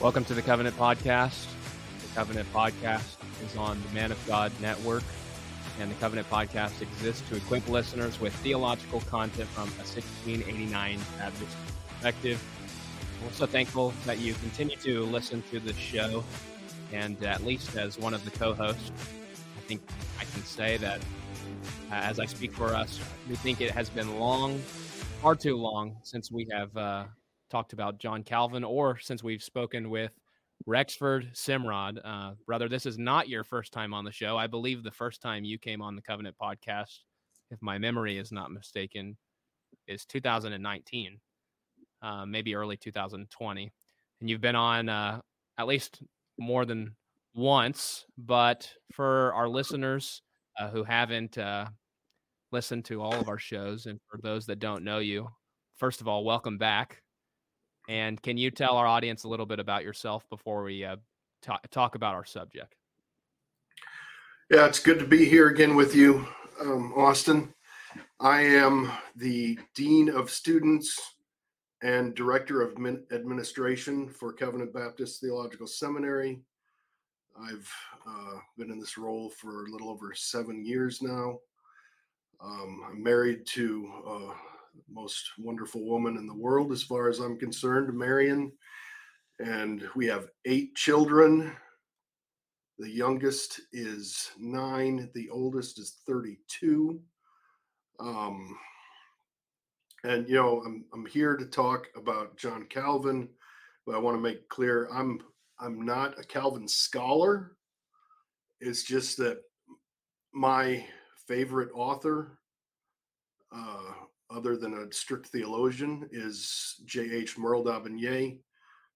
Welcome to the Covenant Podcast. The Covenant Podcast is on the Man of God Network, and the Covenant Podcast exists to equip listeners with theological content from a 1689 Baptist perspective. We're so thankful that you continue to listen to the show, and at least as one of the co-hosts, I think I can say that uh, as I speak for us, we think it has been long, far too long, since we have uh, talked about John Calvin or since we've spoken with Rexford Simrod. Uh, brother, this is not your first time on the show. I believe the first time you came on the Covenant podcast, if my memory is not mistaken, is 2019, uh, maybe early 2020. And you've been on uh, at least more than once. But for our listeners uh, who haven't uh, listened to all of our shows, and for those that don't know you, first of all, welcome back. And can you tell our audience a little bit about yourself before we uh, talk, talk about our subject? Yeah, it's good to be here again with you, um, Austin. I am the Dean of Students and Director of Administration for Covenant Baptist Theological Seminary. I've uh, been in this role for a little over seven years now. Um, I'm married to uh, most wonderful woman in the world, as far as I'm concerned, Marion. And we have eight children. The youngest is nine, the oldest is 32. Um, and you know, I'm I'm here to talk about John Calvin, but I want to make clear I'm I'm not a Calvin scholar. It's just that my favorite author uh, other than a strict theologian, is J.H. Merle d'Aubigné,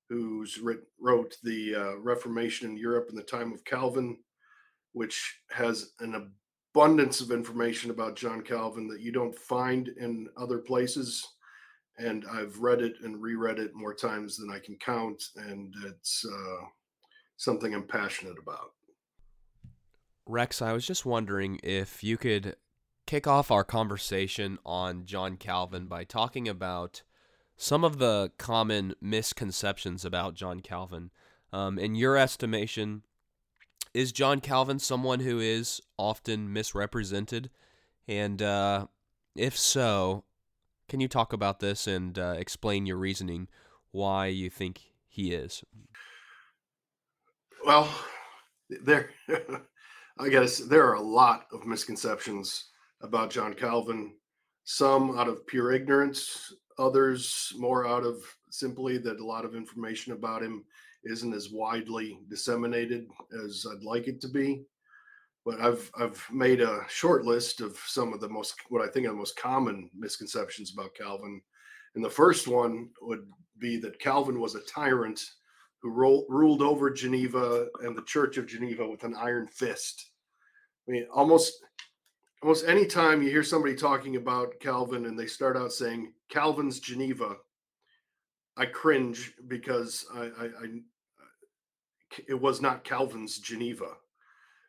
who's writ, wrote the uh, Reformation in Europe in the time of Calvin, which has an abundance of information about John Calvin that you don't find in other places. And I've read it and reread it more times than I can count, and it's uh, something I'm passionate about. Rex, I was just wondering if you could kick off our conversation on John Calvin by talking about some of the common misconceptions about John Calvin. Um, in your estimation, is John Calvin someone who is often misrepresented? And uh, if so, can you talk about this and uh, explain your reasoning why you think he is? Well, there, I guess there are a lot of misconceptions about John Calvin, some out of pure ignorance, others more out of simply that a lot of information about him isn't as widely disseminated as I'd like it to be. But I've I've made a short list of some of the most what I think are the most common misconceptions about Calvin. And the first one would be that Calvin was a tyrant who ro- ruled over Geneva and the Church of Geneva with an iron fist. I mean, almost almost any time you hear somebody talking about Calvin and they start out saying Calvin's Geneva, I cringe because I, I, I it was not Calvin's Geneva.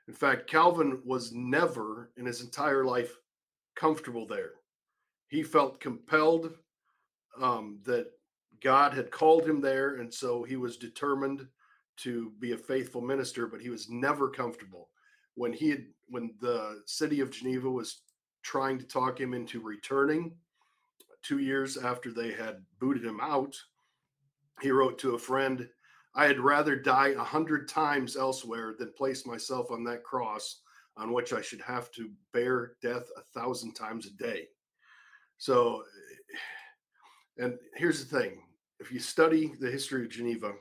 In fact, Calvin was never in his entire life comfortable there. He felt compelled um, that God had called him there, and so he was determined to be a faithful minister, but he was never comfortable when he had when the city of Geneva was trying to talk him into returning two years after they had booted him out, he wrote to a friend, I had rather die a hundred times elsewhere than place myself on that cross on which I should have to bear death a thousand times a day. So, and here's the thing if you study the history of Geneva,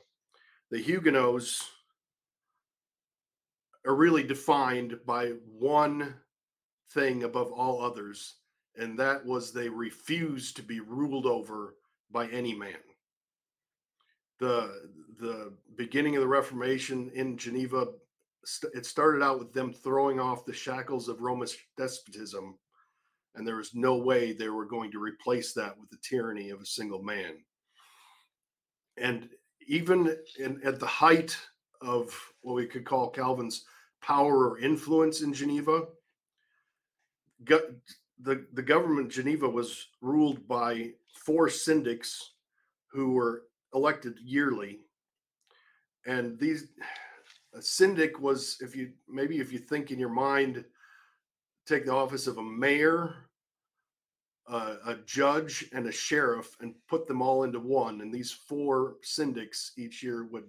the Huguenots are really defined by one thing above all others, and that was they refused to be ruled over by any man. The the beginning of the Reformation in Geneva, it started out with them throwing off the shackles of Roman despotism, and there was no way they were going to replace that with the tyranny of a single man. And even in, at the height of what we could call Calvin's power or influence in Geneva. Go- the, the government Geneva was ruled by four syndics who were elected yearly. and these a syndic was if you maybe if you think in your mind take the office of a mayor uh, a judge and a sheriff and put them all into one and these four syndics each year would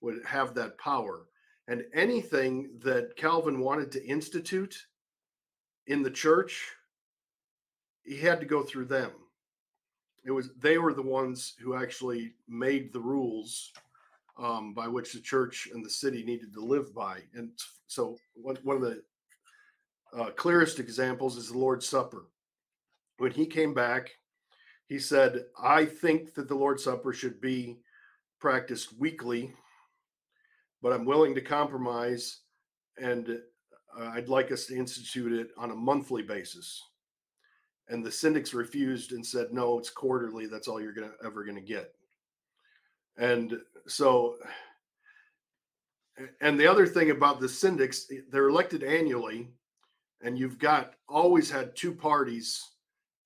would have that power and anything that calvin wanted to institute in the church he had to go through them it was they were the ones who actually made the rules um, by which the church and the city needed to live by. And so, one, one of the uh, clearest examples is the Lord's Supper. When he came back, he said, I think that the Lord's Supper should be practiced weekly, but I'm willing to compromise and uh, I'd like us to institute it on a monthly basis. And the syndics refused and said, no, it's quarterly. That's all you're gonna ever gonna get. And so, and the other thing about the syndics, they're elected annually, and you've got always had two parties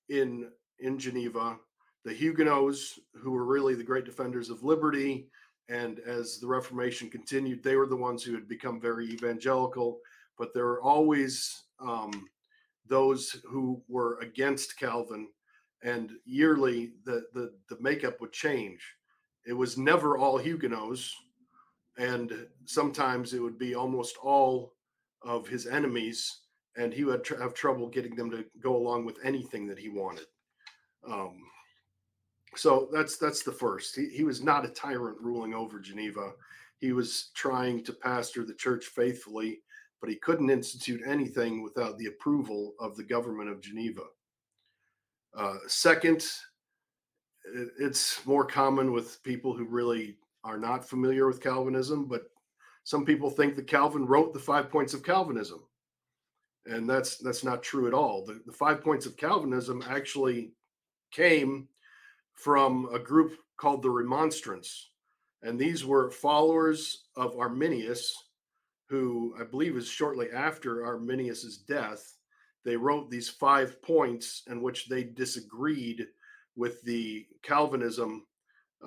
in in Geneva, the Huguenots, who were really the great defenders of liberty, and as the Reformation continued, they were the ones who had become very evangelical. But there were always um, those who were against Calvin, and yearly the the the makeup would change it was never all Huguenots, and sometimes it would be almost all of his enemies, and he would tr- have trouble getting them to go along with anything that he wanted. Um, so that's that's the first. He, he was not a tyrant ruling over Geneva. He was trying to pastor the church faithfully, but he couldn't institute anything without the approval of the government of Geneva. Uh, second, it's more common with people who really are not familiar with Calvinism, but some people think that Calvin wrote the five points of Calvinism. And that's that's not true at all. The, the five points of Calvinism actually came from a group called the Remonstrants. And these were followers of Arminius, who I believe is shortly after Arminius's death. They wrote these five points in which they disagreed with the Calvinism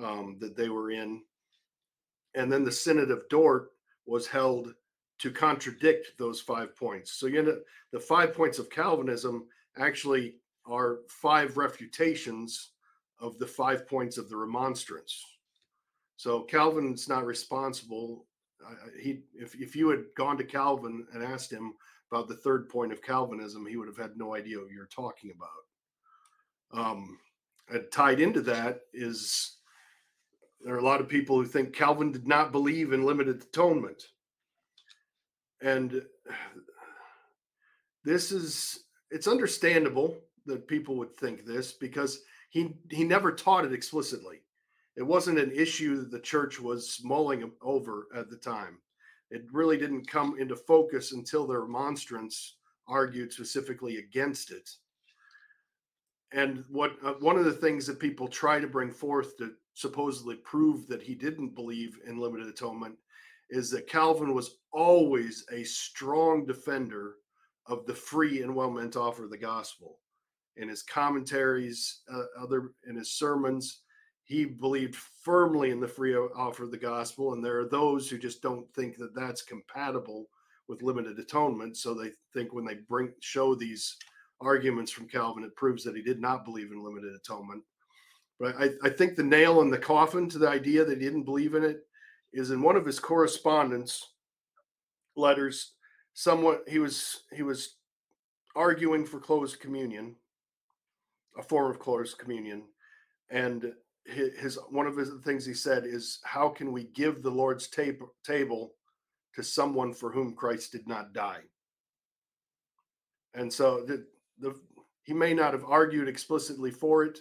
um, that they were in. And then the Synod of Dort was held to contradict those five points. So you know the five points of Calvinism actually are five refutations of the five points of the remonstrance. So Calvin's not responsible. Uh, he, if if you had gone to Calvin and asked him about the third point of Calvinism, he would have had no idea what you're talking about. Um, uh, tied into that is there are a lot of people who think Calvin did not believe in limited atonement. And this is it's understandable that people would think this because he he never taught it explicitly. It wasn't an issue that the church was mulling over at the time. It really didn't come into focus until the remonstrance argued specifically against it and what uh, one of the things that people try to bring forth to supposedly prove that he didn't believe in limited atonement is that Calvin was always a strong defender of the free and well meant offer of the gospel. In his commentaries, uh, other in his sermons, he believed firmly in the free offer of the gospel, and there are those who just don't think that that's compatible with limited atonement. So they think when they bring show these arguments from Calvin, it proves that he did not believe in limited atonement. But I, I think the nail in the coffin to the idea that he didn't believe in it is in one of his correspondence letters. Somewhat he was he was arguing for closed communion, a form of closed communion, and his, his one of his things he said is, "How can we give the Lord's table to someone for whom Christ did not die?" And so the, the he may not have argued explicitly for it,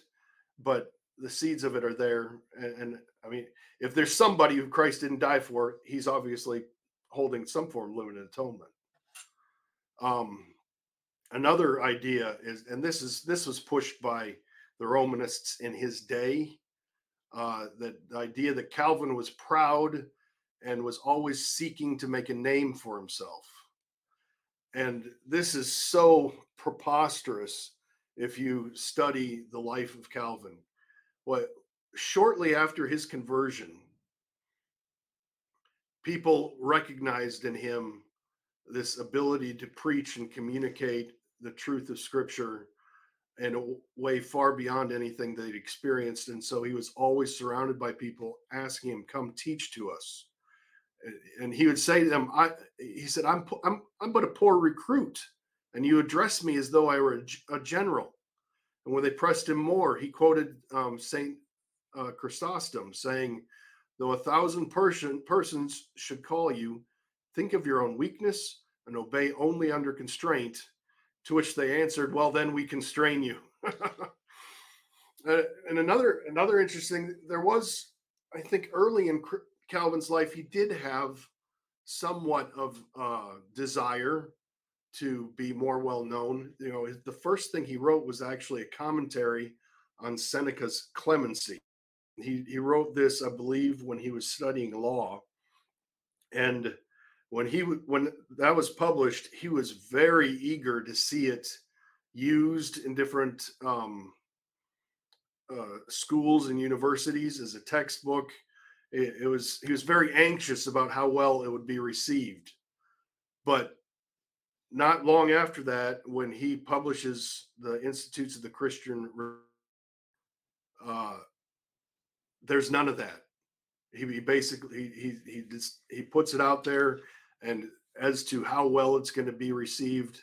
but the seeds of it are there. And, and, I mean, if there's somebody who Christ didn't die for, he's obviously holding some form of limited atonement. Um, another idea is, and this is this was pushed by the Romanists in his day, uh, that the idea that Calvin was proud and was always seeking to make a name for himself. And this is so preposterous if you study the life of Calvin. What shortly after his conversion, people recognized in him this ability to preach and communicate the truth of Scripture in a way far beyond anything they'd experienced. And so he was always surrounded by people asking him, "Come teach to us." And he would say to them, "I," he said, "I'm I'm I'm but a poor recruit, and you address me as though I were a, a general." And when they pressed him more, he quoted um, Saint uh, Chrysostom saying, "Though a thousand person persons should call you, think of your own weakness and obey only under constraint." To which they answered, "Well, then we constrain you." uh, and another another interesting, there was, I think, early in Calvin's life, he did have somewhat of uh, desire to be more well known. You know, the first thing he wrote was actually a commentary on Seneca's clemency. He he wrote this, I believe, when he was studying law, and when he when that was published, he was very eager to see it used in different um, uh, schools and universities as a textbook. It, it was he was very anxious about how well it would be received, but not long after that, when he publishes the Institutes of the Christian, uh, there's none of that. He, he basically he he just he puts it out there and as to how well it's going to be received,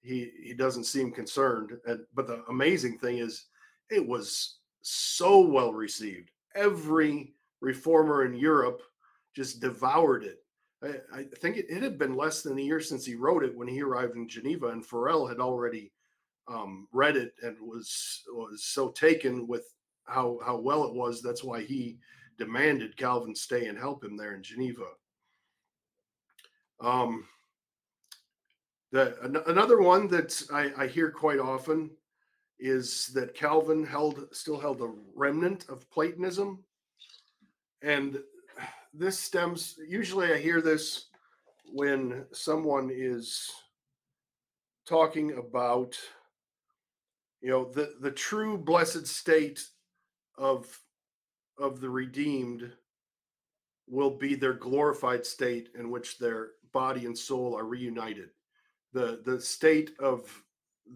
he he doesn't seem concerned. And, but the amazing thing is, it was so well received. Every reformer in Europe just devoured it. I, I think it, it, had been less than a year since he wrote it when he arrived in Geneva, and Farel had already um, read it and was was so taken with how how well it was. That's why he demanded Calvin stay and help him there in Geneva. Um, the, an, another one that I, I hear quite often is that Calvin held still held a remnant of Platonism, and this stems. Usually, I hear this when someone is talking about, you know, the the true blessed state of of the redeemed will be their glorified state in which their body and soul are reunited. The the state of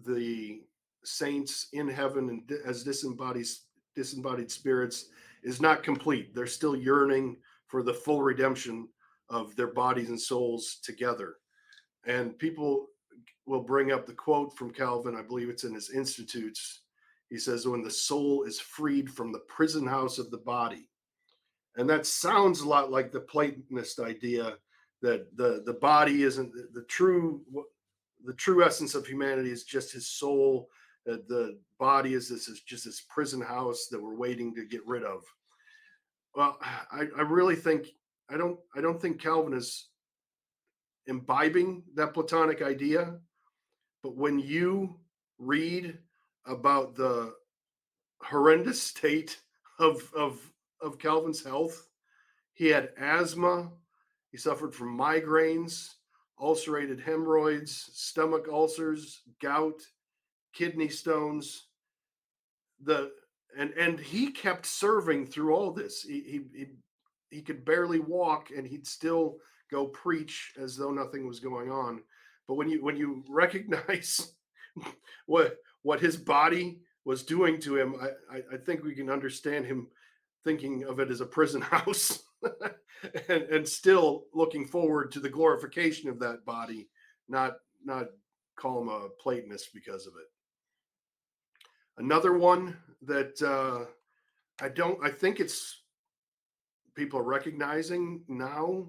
the saints in heaven and as disembodied disembodied spirits is not complete. They're still yearning for the full redemption of their bodies and souls together. And people will bring up the quote from Calvin, I believe it's in his Institutes. He says, When the soul is freed from the prison house of the body, and that sounds a lot like the platonist idea that the the body isn't the, the true the true essence of humanity is just his soul that the body is this is just this prison house that we're waiting to get rid of. Well i i really think i don't i don't think calvin is imbibing that platonic idea but when you read about the horrendous state of of of calvin's health he had asthma he suffered from migraines, ulcerated hemorrhoids, stomach ulcers, gout, kidney stones. The and and he kept serving through all this. He he he, he could barely walk, and he'd still go preach as though nothing was going on. But when you when you recognize what what his body was doing to him, I, I think we can understand him thinking of it as a prison house. and, and still looking forward to the glorification of that body, not not call him a Platonist because of it. Another one that uh, I don't, I think it's people are recognizing now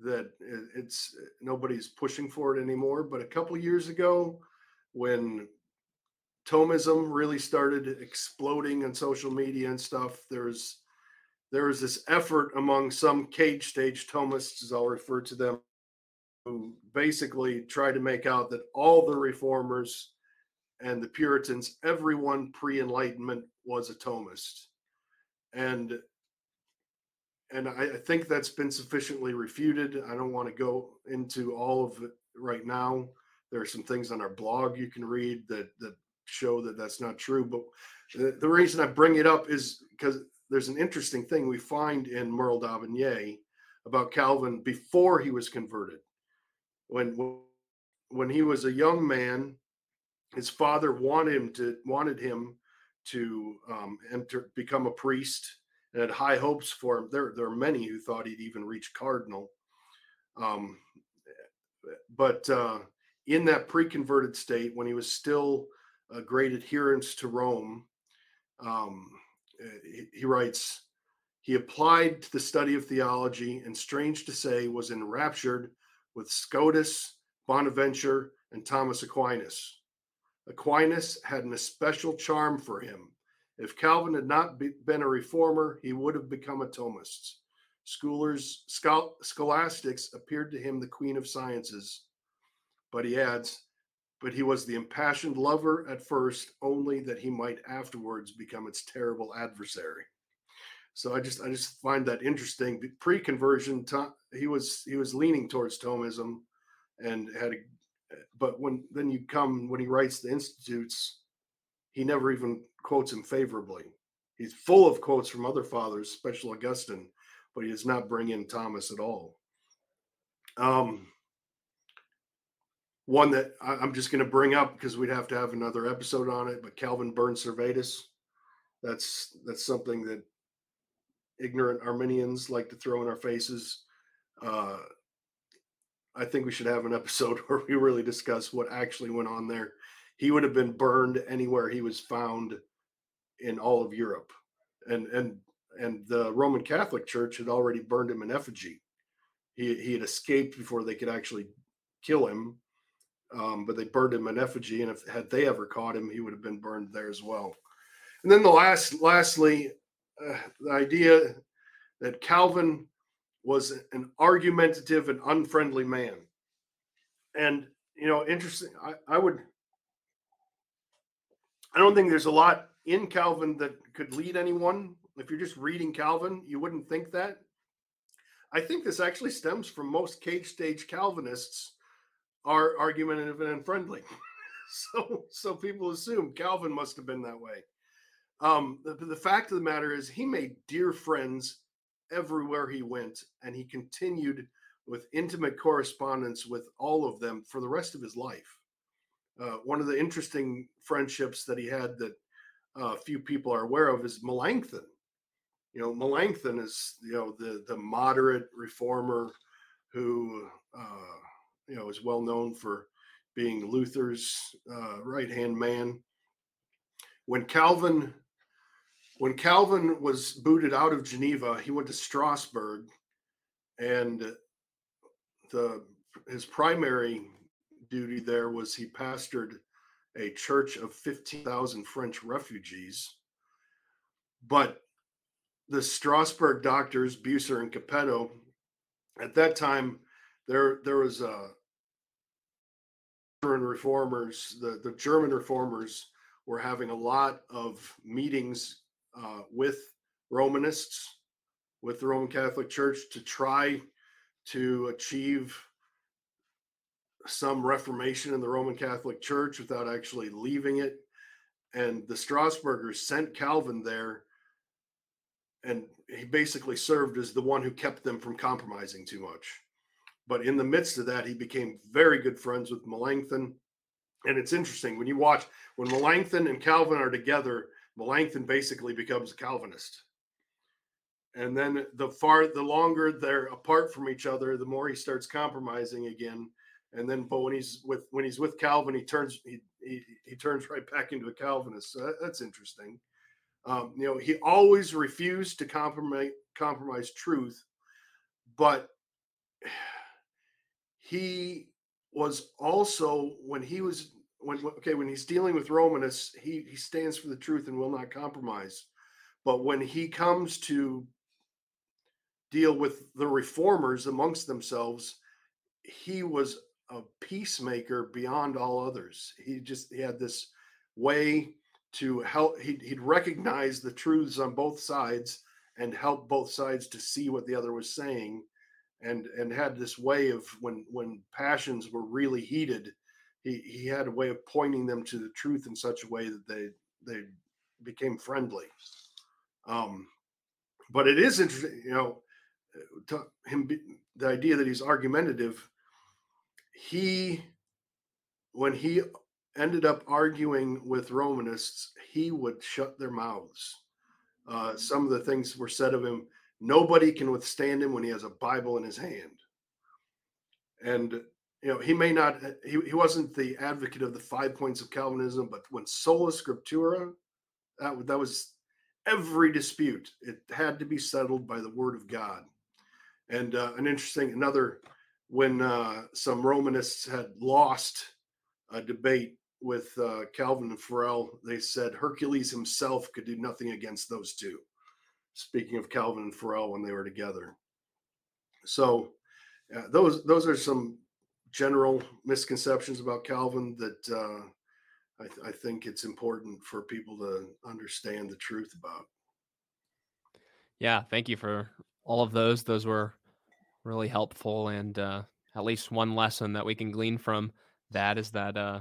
that it's nobody's pushing for it anymore. But a couple years ago, when Thomism really started exploding on social media and stuff, there's there was this effort among some cage stage Thomists, as I'll refer to them, who basically tried to make out that all the reformers and the Puritans, everyone pre Enlightenment was a Thomist. And and I, I, think that's been sufficiently refuted. I don't want to go into all of it right now. There are some things on our blog you can read that that show that that's not true. But the, the reason I bring it up is because there's an interesting thing we find in Merle d'Aubigné about Calvin before he was converted. When when he was a young man, his father wanted him to wanted him to um, enter become a priest and had high hopes for him. There there are many who thought he'd even reach cardinal. Um, but uh, in that pre-converted state, when he was still a great adherence to Rome, um, Uh, he, he writes, he applied to the study of theology, and strange to say, was enraptured with Scotus, Bonaventure, and Thomas Aquinas. Aquinas had an especial charm for him. If Calvin had not be, been a reformer, he would have become a Thomist. Schoolers, scholastics appeared to him the queen of sciences, but he adds, but he was the impassioned lover at first, only that he might afterwards become its terrible adversary. So I just I just find that interesting. Pre-conversion, he was he was leaning towards Thomism, and had a, but when then you come when he writes the institutes, he never even quotes him favorably. He's full of quotes from other fathers, especially Augustine, but he does not bring in Thomas at all. Um, one that I, am just going to bring up because we'd have to have another episode on it. But Calvin burns Servetus. That's that's something that ignorant Arminians like to throw in our faces. Uh, I think we should have an episode where we really discuss what actually went on there. He would have been burned anywhere he was found in all of Europe, and and and the Roman Catholic Church had already burned him in effigy. He he had escaped before they could actually kill him, um, but they burned him in effigy. And if had they ever caught him, he would have been burned there as well. And then the last, lastly, uh, the idea that Calvin was an argumentative and unfriendly man. And, you know, interesting, I, I would, I don't think there's a lot in Calvin that could lead anyone. If you're just reading Calvin, you wouldn't think that. I think this actually stems from most cage stage Calvinists are argumentative and unfriendly. so so people assume Calvin must have been that way. Um, the, the fact of the matter is he made dear friends everywhere he went, and he continued with intimate correspondence with all of them for the rest of his life. Uh, one of the interesting friendships that he had that uh, few people are aware of is Melanchthon. You know, Melanchthon is you know the the moderate reformer who uh, you know is well known for being Luther's uh, right hand man. When Calvin when Calvin was booted out of Geneva, he went to Strasbourg, and the his primary duty there was he pastored a church of 15,000 French refugees. But the Strasbourg doctors, Bucer and Capito, at that time, there there was a German reformers, the, the German reformers were having a lot of meetings uh, with Romanists, with the Roman Catholic Church to try to achieve some reformation in the Roman Catholic Church without actually leaving it. And the Strasburgers sent Calvin there, and he basically served as the one who kept them from compromising too much. But in the midst of that, he became very good friends with Melanchthon. And it's interesting when you watch when Melanchthon and Calvin are together, Melanchthon basically becomes a Calvinist. And then the far the longer they're apart from each other, the more he starts compromising again. And then, but when he's with when he's with Calvin, he turns he he, he turns right back into a Calvinist. So that, that's interesting. Um, you know, he always refused to compromise compromise truth, but he was also when he was when okay when he's dealing with Romanists, he he stands for the truth and will not compromise. But when he comes to deal with the reformers amongst themselves, he was a peacemaker beyond all others. He just he had this way to help. He'd, he'd recognize the truths on both sides and help both sides to see what the other was saying and and had this way of when when passions were really heated he he had a way of pointing them to the truth in such a way that they they became friendly. Um but it is interesting you know to him the idea that he's argumentative he when he ended up arguing with romanists he would shut their mouths. Uh, some of the things were said of him nobody can withstand him when he has a bible in his hand. And you know he may not he, he wasn't the advocate of the five points of calvinism but when sola scriptura that, that was every dispute. It had to be settled by the word of god. And uh, an interesting another when uh, some romanists had lost a debate with uh, calvin and farel they said hercules himself could do nothing against those two speaking of calvin and farel when they were together so uh, those those are some general misconceptions about calvin that uh, I, th- I think it's important for people to understand the truth about. Yeah, thank you for all of those. Those were really helpful, and uh, at least one lesson that we can glean from that is that uh,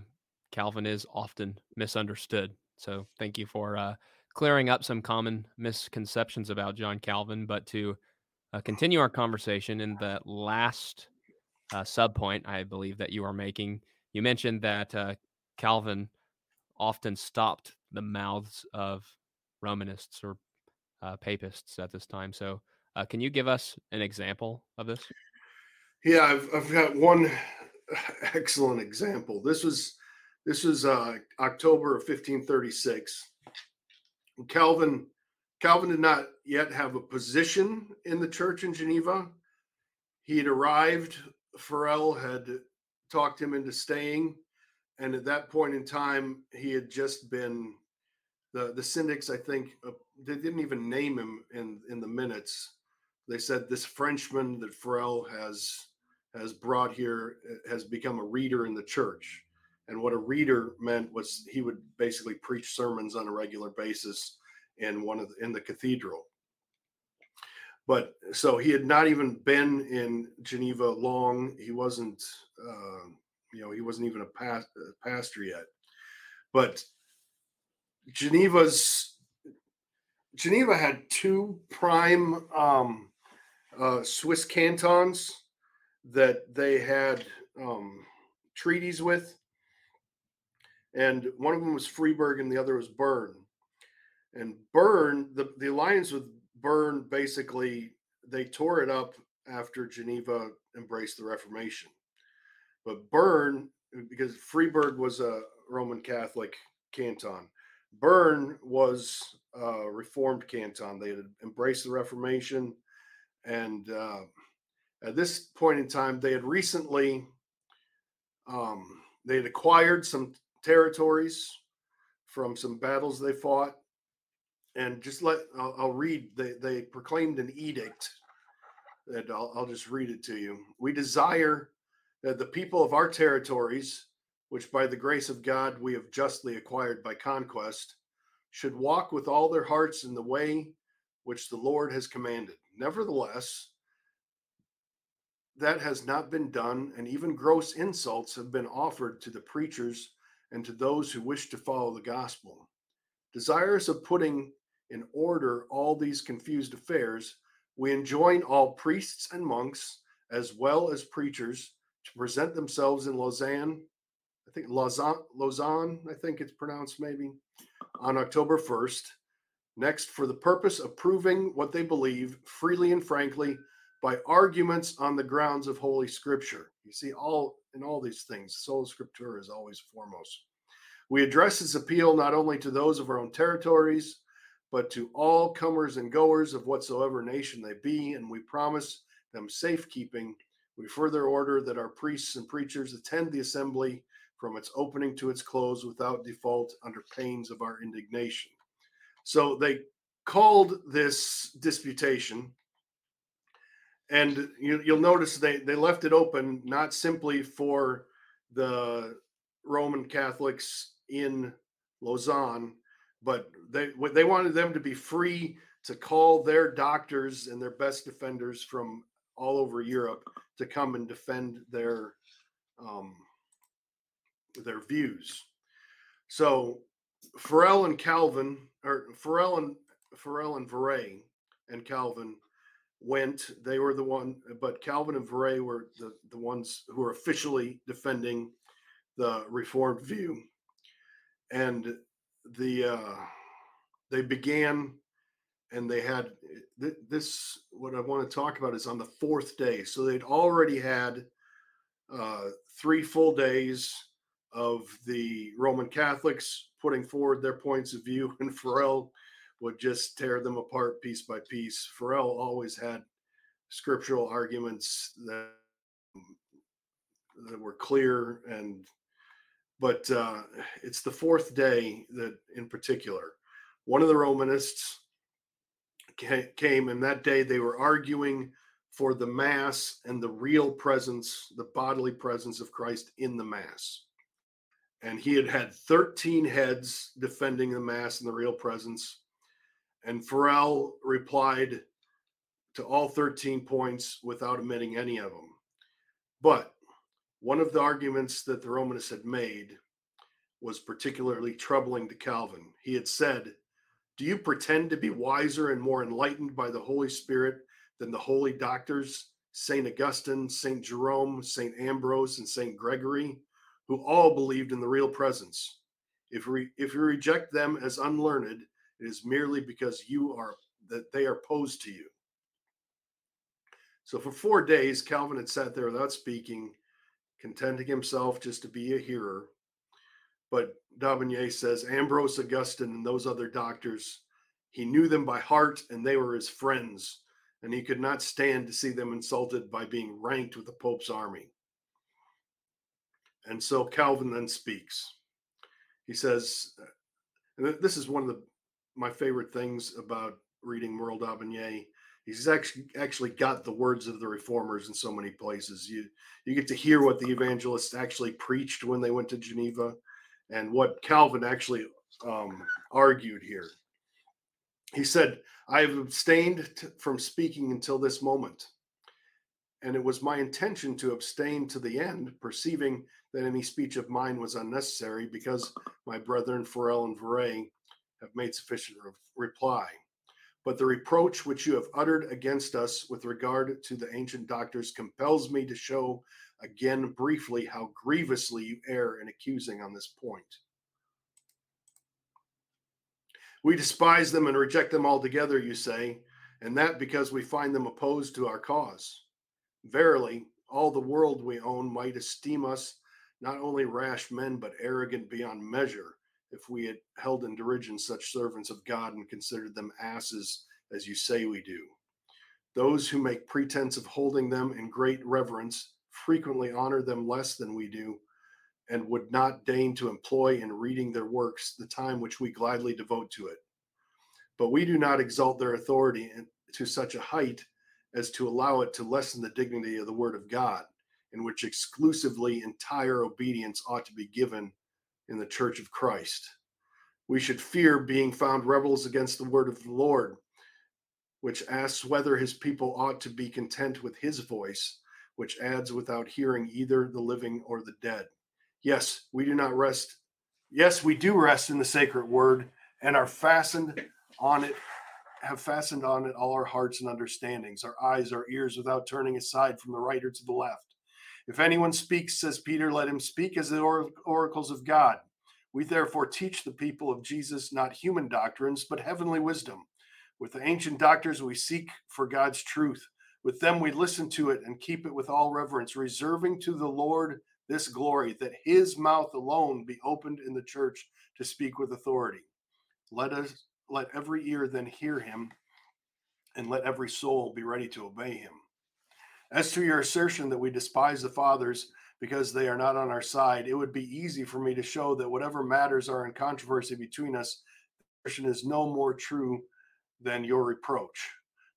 Calvin is often misunderstood. So thank you for uh, clearing up some common misconceptions about John Calvin. But to uh, continue our conversation in the last uh, sub point, I believe that you are making, you mentioned that uh, Calvin often stopped the mouths of Romanists or uh, papists at this time. So, uh, can you give us an example of this? Yeah, I've, I've got one excellent example. This was this was uh, October of 1536. Calvin Calvin did not yet have a position in the church in Geneva. He had arrived. Farel had talked him into staying and at that point in time, he had just been the the syndics. I think uh, they didn't even name him in in the minutes. They said this Frenchman that Farel has has brought here uh, has become a reader in the church. And what a reader meant was he would basically preach sermons on a regular basis in one of the, in the cathedral. But so he had not even been in Geneva long. He wasn't. Uh, you know, he wasn't even a, past, a pastor yet. But Geneva's Geneva had two prime um, uh, Swiss cantons that they had um, treaties with, and one of them was Freiburg and the other was Bern. And Bern, the, the alliance with Bern, basically they tore it up after Geneva embraced the Reformation. But Bern, because Freiburg was a Roman Catholic canton, Bern was a Reformed canton. They had embraced the Reformation. And uh, at this point in time, they had recently um, they had acquired some territories from some battles they fought. And just let I'll, I'll read. They they proclaimed an edict, and I'll, I'll just read it to you. We desire that the people of our territories, which by the grace of God we have justly acquired by conquest, should walk with all their hearts in the way which the Lord has commanded. Nevertheless, that has not been done, and even gross insults have been offered to the preachers and to those who wish to follow the gospel. Desirous of putting in order all these confused affairs, we enjoin all priests and monks, as well as preachers, to present themselves in Lausanne. I think Lausanne, Lausanne, I think it's pronounced maybe, on October 1st. Next, for the purpose of proving what they believe freely and frankly by arguments on the grounds of Holy Scripture. You see, all in all these things, sola scriptura is always foremost. We address this appeal not only to those of our own territories, but to all comers and goers of whatsoever nation they be, and we promise them safekeeping we further order that our priests and preachers attend the assembly from its opening to its close without default under pains of our indignation. So they called this disputation, and you, will notice they, they left it open not simply for the Roman Catholics in Lausanne, but they they wanted them to be free to call their doctors and their best defenders from all over Europe to come and defend their um, their views. So Farel and Calvin, or Farel and Farel and Viret and Calvin went. They were the one, but Calvin and Viret were the, the ones who were officially defending the Reformed view. And the uh, they began and they had th- this what i want to talk about is on the fourth day so they'd already had uh, three full days of the roman catholics putting forward their points of view and farel would just tear them apart piece by piece farel always had scriptural arguments that that were clear and but uh, it's the fourth day that in particular one of the romanists came, and that day they were arguing for the Mass and the real presence, the bodily presence of Christ in the Mass. And he had had 13 heads defending the Mass and the real presence. And Farel replied to all 13 points without omitting any of them. But one of the arguments that the Romanists had made was particularly troubling to Calvin. He had said do you pretend to be wiser and more enlightened by the Holy Spirit than the holy doctors, St. Augustine, St. Jerome, St. Ambrose, and St. Gregory, who all believed in the real presence? If, we, if you reject them as unlearned, it is merely because you are that they are opposed to you. So for four days, Calvin had sat there without speaking, contenting himself just to be a hearer. But D'Aubigné says Ambrose, Augustine, and those other doctors, he knew them by heart and they were his friends, and he could not stand to see them insulted by being ranked with the Pope's army. And so Calvin then speaks. He says, uh, and this is one of the my favorite things about reading Merle d'Aubigné. He's actually actually got the words of the reformers in so many places. You you get to hear what the evangelists actually preached when they went to Geneva and what Calvin actually um, argued here. He said, I have abstained t- from speaking until this moment. And it was my intention to abstain to the end, perceiving that any speech of mine was unnecessary, because my brethren Farel and Viret have made sufficient re- reply. But the reproach which you have uttered against us with regard to the ancient doctors compels me to show again briefly how grievously you err in accusing on this point. We despise them and reject them altogether, you say, and that because we find them opposed to our cause. Verily, all the world we own might esteem us not only rash men, but arrogant beyond measure, if we had held in derision such servants of God and considered them asses as you say we do. Those who make pretense of holding them in great reverence frequently honor them less than we do, and would not deign to employ in reading their works the time which we gladly devote to it. But we do not exalt their authority to such a height as to allow it to lessen the dignity of the Word of God, in which exclusively entire obedience ought to be given in the Church of Christ. We should fear being found rebels against the Word of the Lord, which asks whether his people ought to be content with his voice which adds without hearing either the living or the dead. Yes, we do not rest. Yes, we do rest in the sacred word and are fastened on it, have fastened on it all our hearts and understandings, our eyes, our ears, without turning aside from the right or to the left. If anyone speaks, says Peter, let him speak as the or- oracles of God. We therefore teach the people of Jesus not human doctrines, but heavenly wisdom. With the ancient doctors, we seek for God's truth with them, we listen to it and keep it with all reverence, reserving to the Lord this glory, that his mouth alone be opened in the church to speak with authority. Let us let every ear then hear him, and let every soul be ready to obey him. As to your assertion that we despise the fathers because they are not on our side, it would be easy for me to show that whatever matters are in controversy between us, the assertion is no more true than your reproach.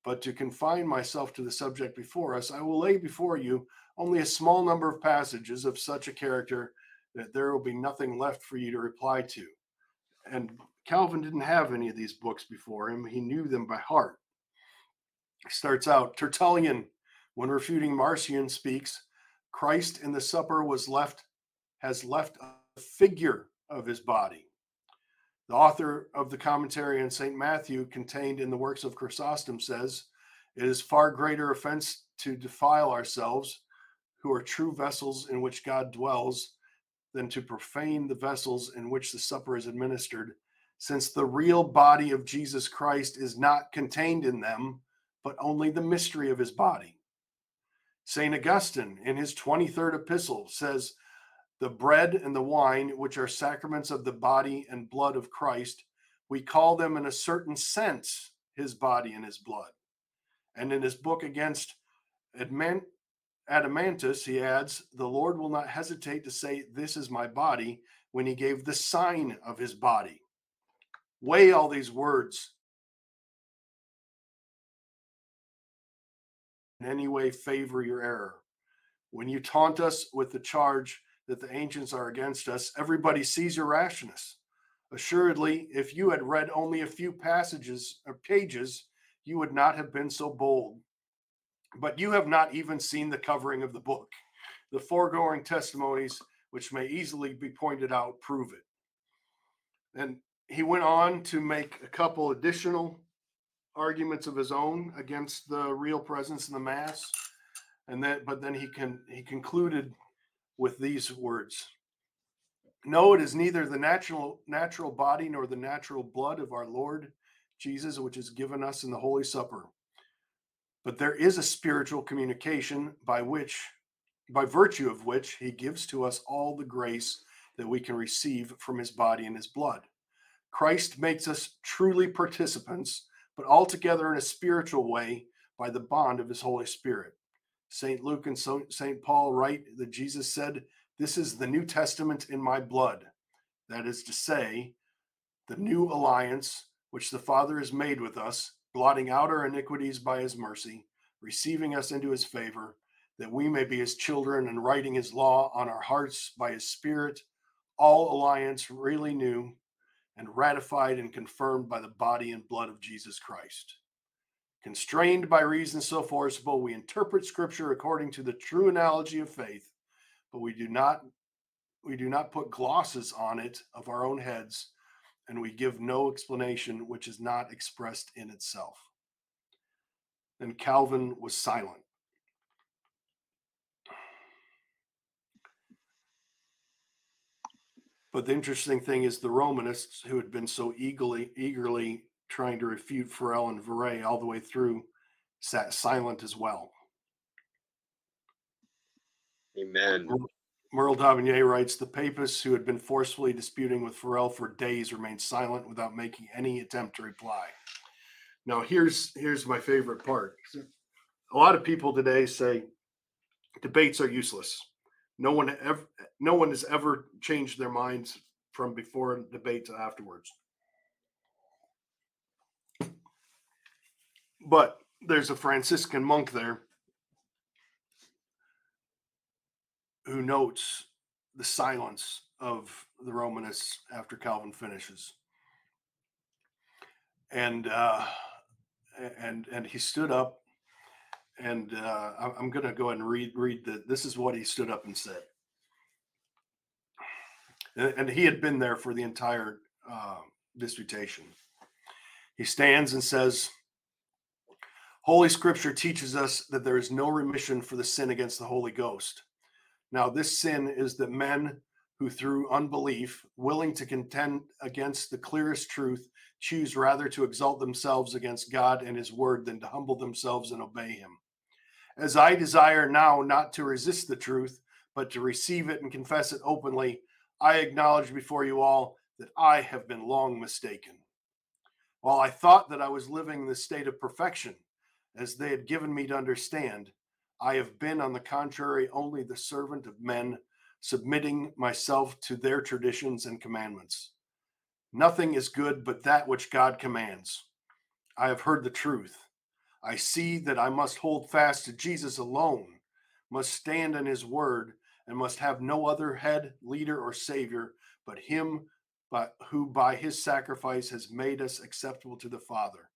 But to confine myself to the subject before us, I will lay before you only a small number of passages of such a character that there will be nothing left for you to reply to. And Calvin didn't have any of these books before him, he knew them by heart. He starts out Tertullian, when refuting Marcion, speaks Christ in the supper was left, has left a figure of his body the author of the commentary on St. Matthew, contained in the works of Chrysostom, says It is far greater offense to defile ourselves, who are true vessels in which God dwells, than to profane the vessels in which the supper is administered, since the real body of Jesus Christ is not contained in them, but only the mystery of his body. St. Augustine, in his 23rd epistle, says, The bread and the wine, which are sacraments of the body and blood of Christ, we call them in a certain sense his body and his blood. And in his book against Adeimantus, he adds, The Lord will not hesitate to say, This is my body, when he gave the sign of his body. Weigh all these words in any way favor your error. When you taunt us with the charge that the ancients are against us, everybody sees your rashness. Assuredly, if you had read only a few passages or pages, you would not have been so bold. But you have not even seen the covering of the book. The foregoing testimonies, which may easily be pointed out, prove it. And he went on to make a couple additional arguments of his own against the real presence in the mass. And that but then he can he concluded with these words. No it is neither the natural natural body nor the natural blood of our lord jesus which is given us in the holy supper. But there is a spiritual communication by which by virtue of which he gives to us all the grace that we can receive from his body and his blood. Christ makes us truly participants but altogether in a spiritual way by the bond of his Holy Spirit. St. Luke and St. Paul write that Jesus said, This is the New Testament in my blood. That is to say, the new alliance which the Father has made with us, blotting out our iniquities by his mercy, receiving us into his favor, that we may be his children and writing his law on our hearts by his Spirit, all alliance really new and ratified and confirmed by the body and blood of Jesus Christ. Constrained by reason so forcible, we interpret scripture according to the true analogy of faith, but we do not we do not put glosses on it of our own heads, and we give no explanation which is not expressed in itself. Then Calvin was silent. But the interesting thing is the Romanists, who had been so eagerly eagerly trying to refute Farel and Viret all the way through, sat silent as well. Amen. Merle D'Aubigné writes The papists who had been forcefully disputing with Farel for days remained silent without making any attempt to reply. Now, here's here's my favorite part. A lot of people today say debates are useless. No one ever no one has ever changed their minds from before debate to afterwards. But there's a Franciscan monk there who notes the silence of the Romanists after Calvin finishes. And uh, and and he stood up and uh, I'm going to go ahead and read read the. This is what he stood up and said, and he had been there for the entire uh, disputation. He stands and says, "Holy Scripture teaches us that there is no remission for the sin against the Holy Ghost. Now, this sin is that men." Who, through unbelief, willing to contend against the clearest truth, choose rather to exalt themselves against God and His word than to humble themselves and obey Him as I desire now not to resist the truth, but to receive it and confess it openly, I acknowledge before you all that I have been long mistaken. While I thought that I was living in the state of perfection, as they had given me to understand, I have been, on the contrary, only the servant of men, submitting myself to their traditions and commandments. Nothing is good but that which God commands. I have heard the truth I see that I must hold fast to Jesus alone, must stand in his word, and must have no other head, leader, or savior but him but who by his sacrifice has made us acceptable to the Father.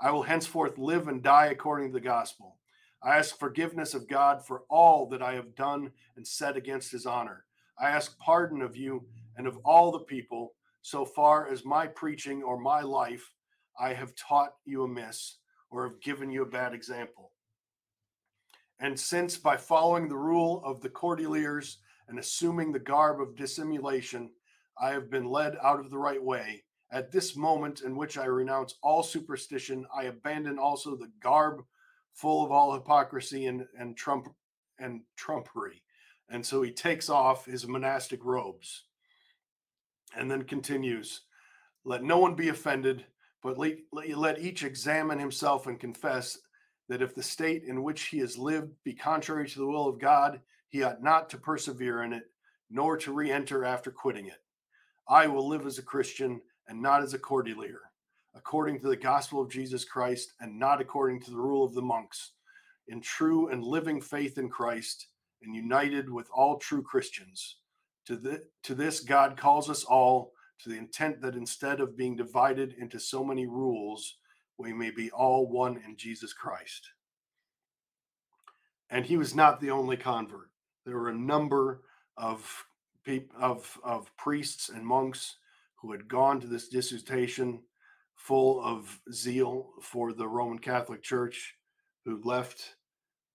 I will henceforth live and die according to the gospel. I ask forgiveness of God for all that I have done and said against his honor. I ask pardon of you and of all the people so far as my preaching or my life I have taught you amiss or have given you a bad example. And since by following the rule of the Cordeliers and assuming the garb of dissimulation, I have been led out of the right way, at this moment in which I renounce all superstition, I abandon also the garb full of all hypocrisy and, and trump and trumpery. And so he takes off his monastic robes and then continues, let no one be offended, but let, let each examine himself and confess that if the state in which he has lived be contrary to the will of God, he ought not to persevere in it, nor to re enter after quitting it. I will live as a Christian and not as a cordelier, according to the gospel of Jesus Christ and not according to the rule of the monks, in true and living faith in Christ and united with all true Christians. To, the, to this, God calls us all to the intent that instead of being divided into so many rules, we may be all one in Jesus Christ. And he was not the only convert. There were a number of of of priests and monks who had gone to this dissertation full of zeal for the Roman Catholic Church, who left,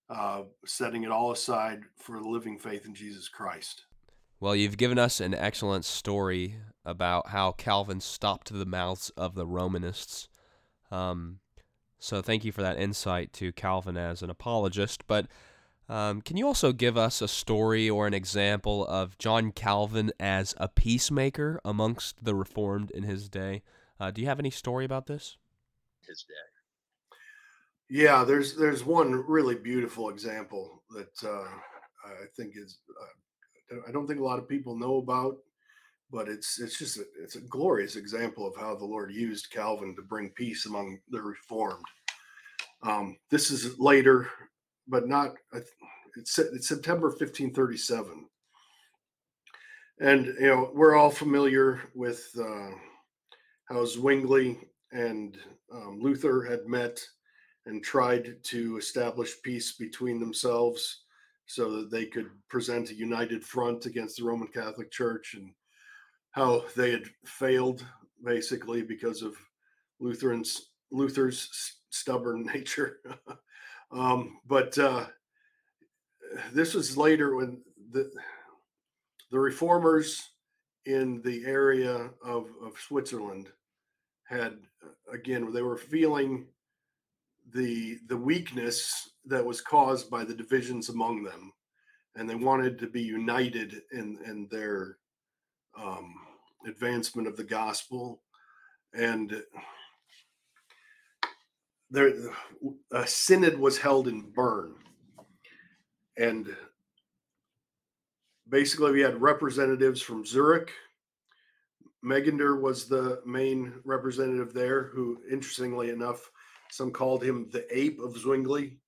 uh, setting it all aside for the living faith in Jesus Christ. Well, you've given us an excellent story about how Calvin stopped the mouths of the Romanists. Um, so thank you for that insight to Calvin as an apologist. But um, can you also give us a story or an example of John Calvin as a peacemaker amongst the Reformed in his day? Uh, do you have any story about this? His day. Yeah, there's there's one really beautiful example that uh, I think is uh, I don't think a lot of people know about, but it's it's just a, it's a glorious example of how the Lord used Calvin to bring peace among the Reformed. Um, this is later but not it's, it's September 1537. And you know we're all familiar with uh, how Zwingli and um, Luther had met and tried to establish peace between themselves so that they could present a united front against the Roman Catholic Church and how they had failed basically because of Lutherans Luther's stubborn nature. Um, but uh, this was later when the the reformers in the area of, of Switzerland had again they were feeling the the weakness that was caused by the divisions among them and they wanted to be united in in their um, advancement of the gospel and there a synod was held in Bern, and basically we had representatives from Zurich. Megander was the main representative there, who, interestingly enough, some called him the ape of Zwingli.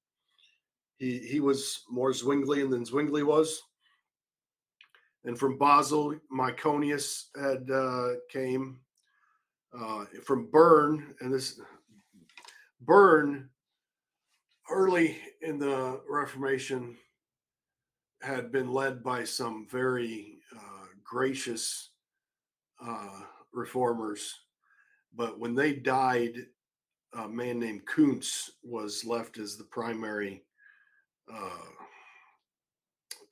He he was more Zwinglian than Zwingli was. And from Basel, Myconius had uh, came. Uh, from Bern, and this Bern, early in the Reformation, had been led by some very uh, gracious uh, reformers. But when they died, a man named Kuntz was left as the primary uh,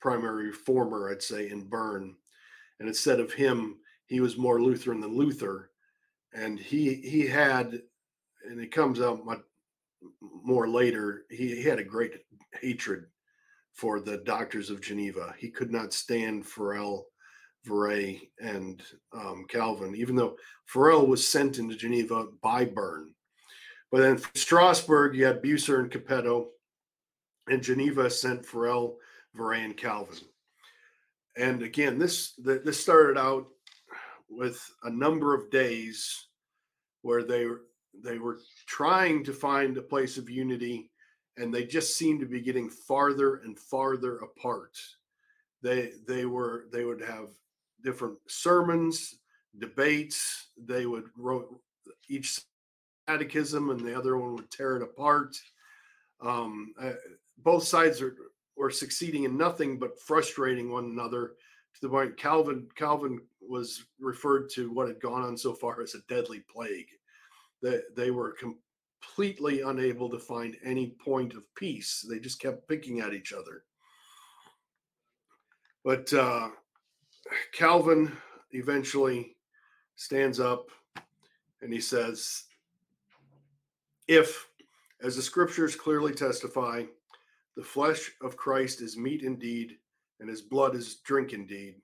primary reformer, I'd say, in Bern. And instead of him, he was more Lutheran than Luther, and he he had and it comes out much more later. He, he had a great hatred for the doctors of Geneva. He could not stand Farel, Viret, and um, Calvin, even though Farel was sent into Geneva by Bern. But then Strasbourg, you had Bucer and Capito, and Geneva sent Farel, Viret, and Calvin. And again, this this started out with a number of days where they they were trying to find a place of unity and they just seemed to be getting farther and farther apart they they were they would have different sermons debates they would wrote each catechism and the other one would tear it apart um, uh, both sides are, succeeding in nothing but frustrating one another to the point calvin calvin was referred to what had gone on so far as a deadly plague they, they were completely unable to find any point of peace. They just kept picking at each other. But uh, Calvin eventually stands up and he says, If, as the scriptures clearly testify, the flesh of Christ is meat indeed, and his blood is drink indeed,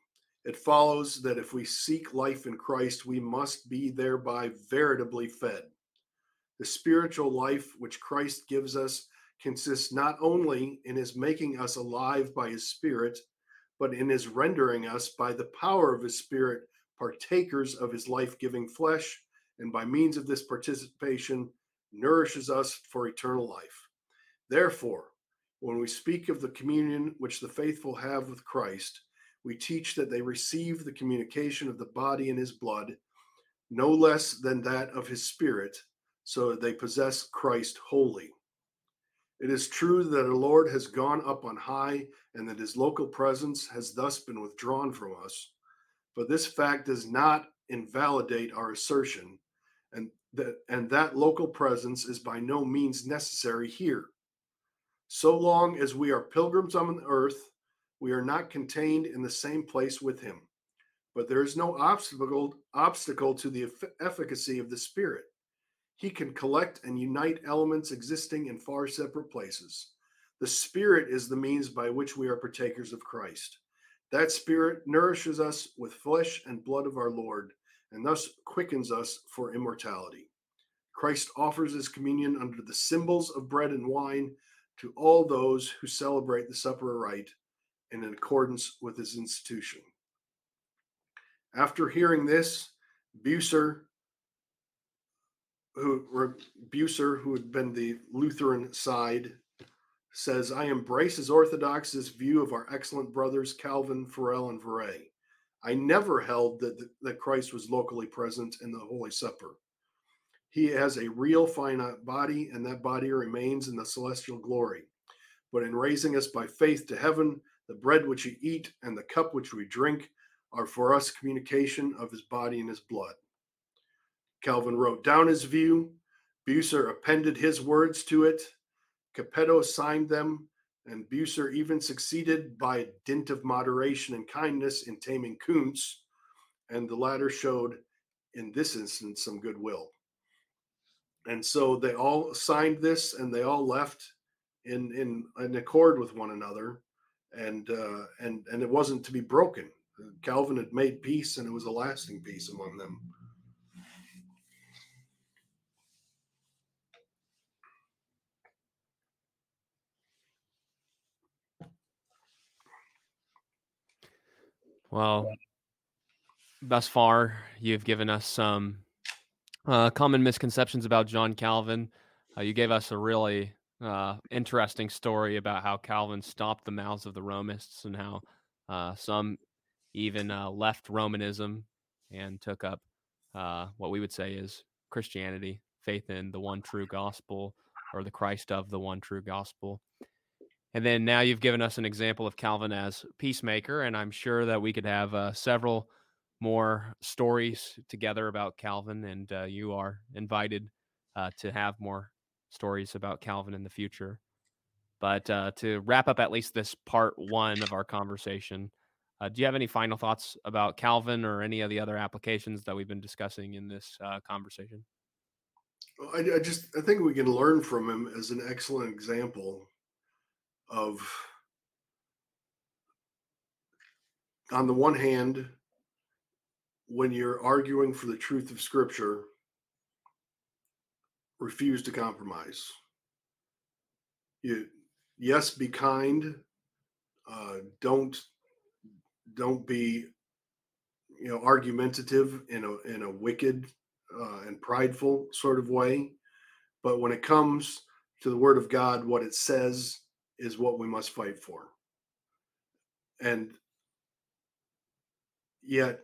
it follows that if we seek life in Christ, we must be thereby veritably fed. The spiritual life which Christ gives us consists not only in his making us alive by his Spirit, but in his rendering us by the power of his Spirit partakers of his life giving flesh, and by means of this participation nourishes us for eternal life. Therefore, when we speak of the communion which the faithful have with Christ, we teach that they receive the communication of the body and his blood, no less than that of his spirit, so that they possess Christ wholly. It is true that our Lord has gone up on high and that his local presence has thus been withdrawn from us. But this fact does not invalidate our assertion, and that, and that local presence is by no means necessary here. So long as we are pilgrims on the earth, we are not contained in the same place with him. But there is no obstacle obstacle to the efficacy of the Spirit. He can collect and unite elements existing in far separate places. The Spirit is the means by which we are partakers of Christ. That Spirit nourishes us with flesh and blood of our Lord, and thus quickens us for immortality. Christ offers his communion under the symbols of bread and wine to all those who celebrate the supper rite and in accordance with his institution. After hearing this, Bucer, who Bucer, who had been the Lutheran side, says, I embrace as orthodox this view of our excellent brothers Calvin, Farel, and Viret. I never held that, that Christ was locally present in the Holy Supper. He has a real finite body, and that body remains in the celestial glory. But in raising us by faith to heaven, the bread which we eat and the cup which we drink are for us communication of his body and his blood. Calvin wrote down his view. Bucer appended his words to it. Capito signed them, and Bucer even succeeded by dint of moderation and kindness in taming Kuntz, and the latter showed, in this instance, some goodwill. And so they all signed this, and they all left in in, in accord with one another and uh, and and it wasn't to be broken. Calvin had made peace, and it was a lasting peace among them. Well, thus far, you've given us some uh, common misconceptions about John Calvin. Uh, you gave us a really uh, interesting story about how Calvin stopped the mouths of the Romists and how uh, some even uh, left Romanism and took up uh, what we would say is Christianity, faith in the one true gospel or the Christ of the one true gospel. And then now you've given us an example of Calvin as peacemaker, and I'm sure that we could have uh, several more stories together about Calvin, and uh, you are invited to have more stories about Calvin in the future. But uh, to wrap up at least this part one of our conversation, uh, do you have any final thoughts about Calvin or any of the other applications that we've been discussing in this uh, conversation? I, I, just I think we can learn from him as an excellent example of, on the one hand, when you're arguing for the truth of Scripture, refuse to compromise. You, yes, be kind. Uh, don't don't be you know argumentative in a in a wicked uh, and prideful sort of way. But when it comes to the Word of God, what it says is what we must fight for. And yet,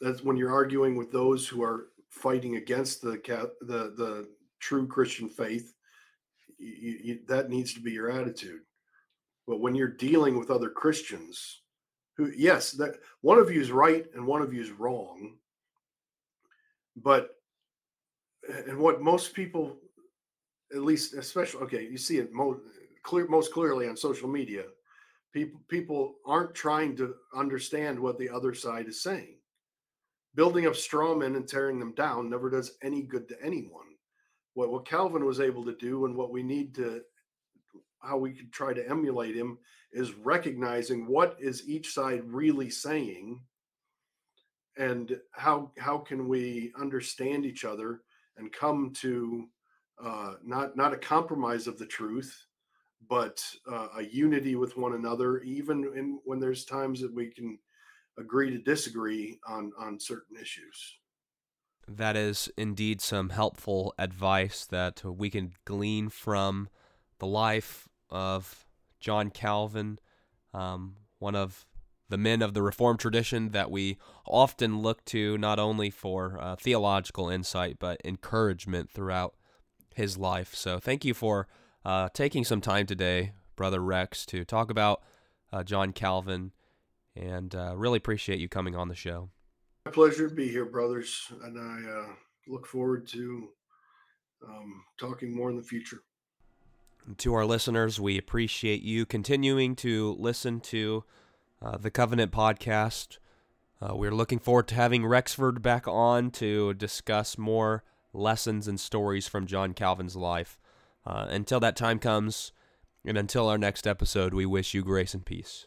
that's when you're arguing with those who are fighting against the the the true Christian faith, you, you, that needs to be your attitude. But when you're dealing with other Christians, who yes, that one of you is right and one of you is wrong, but and what most people at least, especially okay, you see it most clear, most clearly on social media. People people aren't trying to understand what the other side is saying. Building up straw men and tearing them down never does any good to anyone. What what Calvin was able to do, and what we need to, how we could try to emulate him, is recognizing what is each side really saying, and how how can we understand each other and come to uh, not not a compromise of the truth, but uh, a unity with one another, even in, when there's times that we can agree to disagree on on certain issues. That is indeed some helpful advice that we can glean from the life of John Calvin, um, one of the men of the Reformed tradition that we often look to not only for uh, theological insight but encouragement throughout his life. So thank you for uh, taking some time today, Brother Rex, to talk about uh, John Calvin, and uh, really appreciate you coming on the show. My pleasure to be here, brothers, and I uh, look forward to um, talking more in the future. to our listeners, we appreciate you continuing to listen to uh, the Covenant podcast. Uh, we're looking forward to having Rexford back on to discuss more lessons and stories from John Calvin's life. Uh, until that time comes, and until our next episode, we wish you grace and peace.